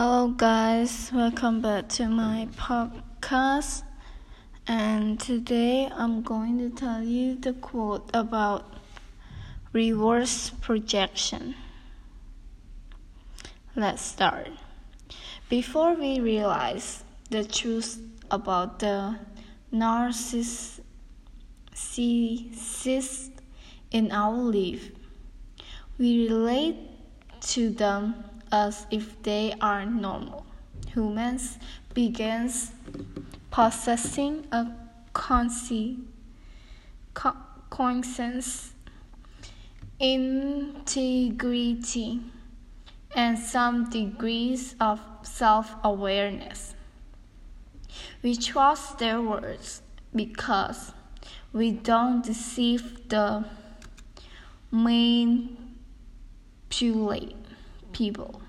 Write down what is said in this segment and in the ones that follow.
Hello, guys, welcome back to my podcast. And today I'm going to tell you the quote about reverse projection. Let's start. Before we realize the truth about the narcissist in our life, we relate to them as if they are normal. Humans begins possessing a conscience, integrity, and some degrees of self-awareness. We trust their words because we don't deceive the main manipulate people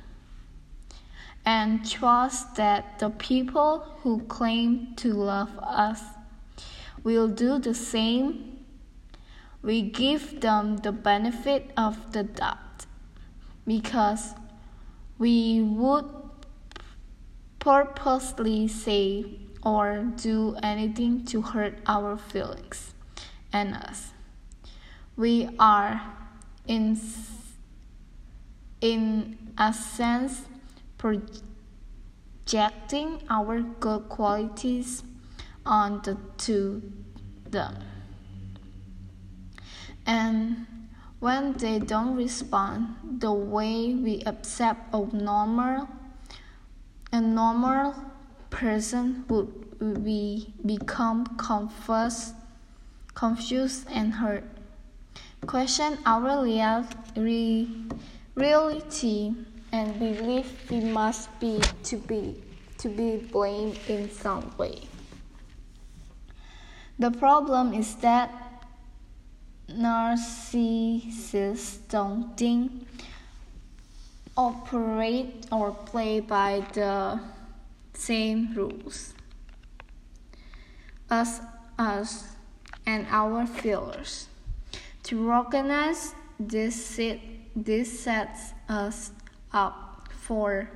and trust that the people who claim to love us will do the same. We give them the benefit of the doubt because we would purposely say or do anything to hurt our feelings and us. We are in in a sense projecting our good qualities onto them. And when they don't respond the way we accept a normal a normal person would we become confused confused and hurt question our reality reality and belief we must be to be to be blamed in some way. The problem is that narcissists don't think, operate, or play by the same rules as us and our feelers. To recognize this this sets us up for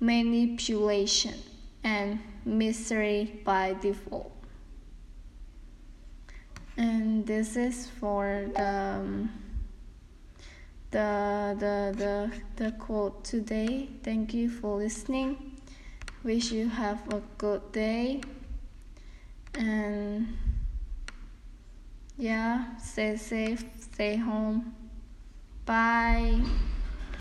manipulation and misery by default. And this is for the um, the the the the quote today. Thank you for listening. Wish you have a good day and yeah, stay safe, stay home. Bye.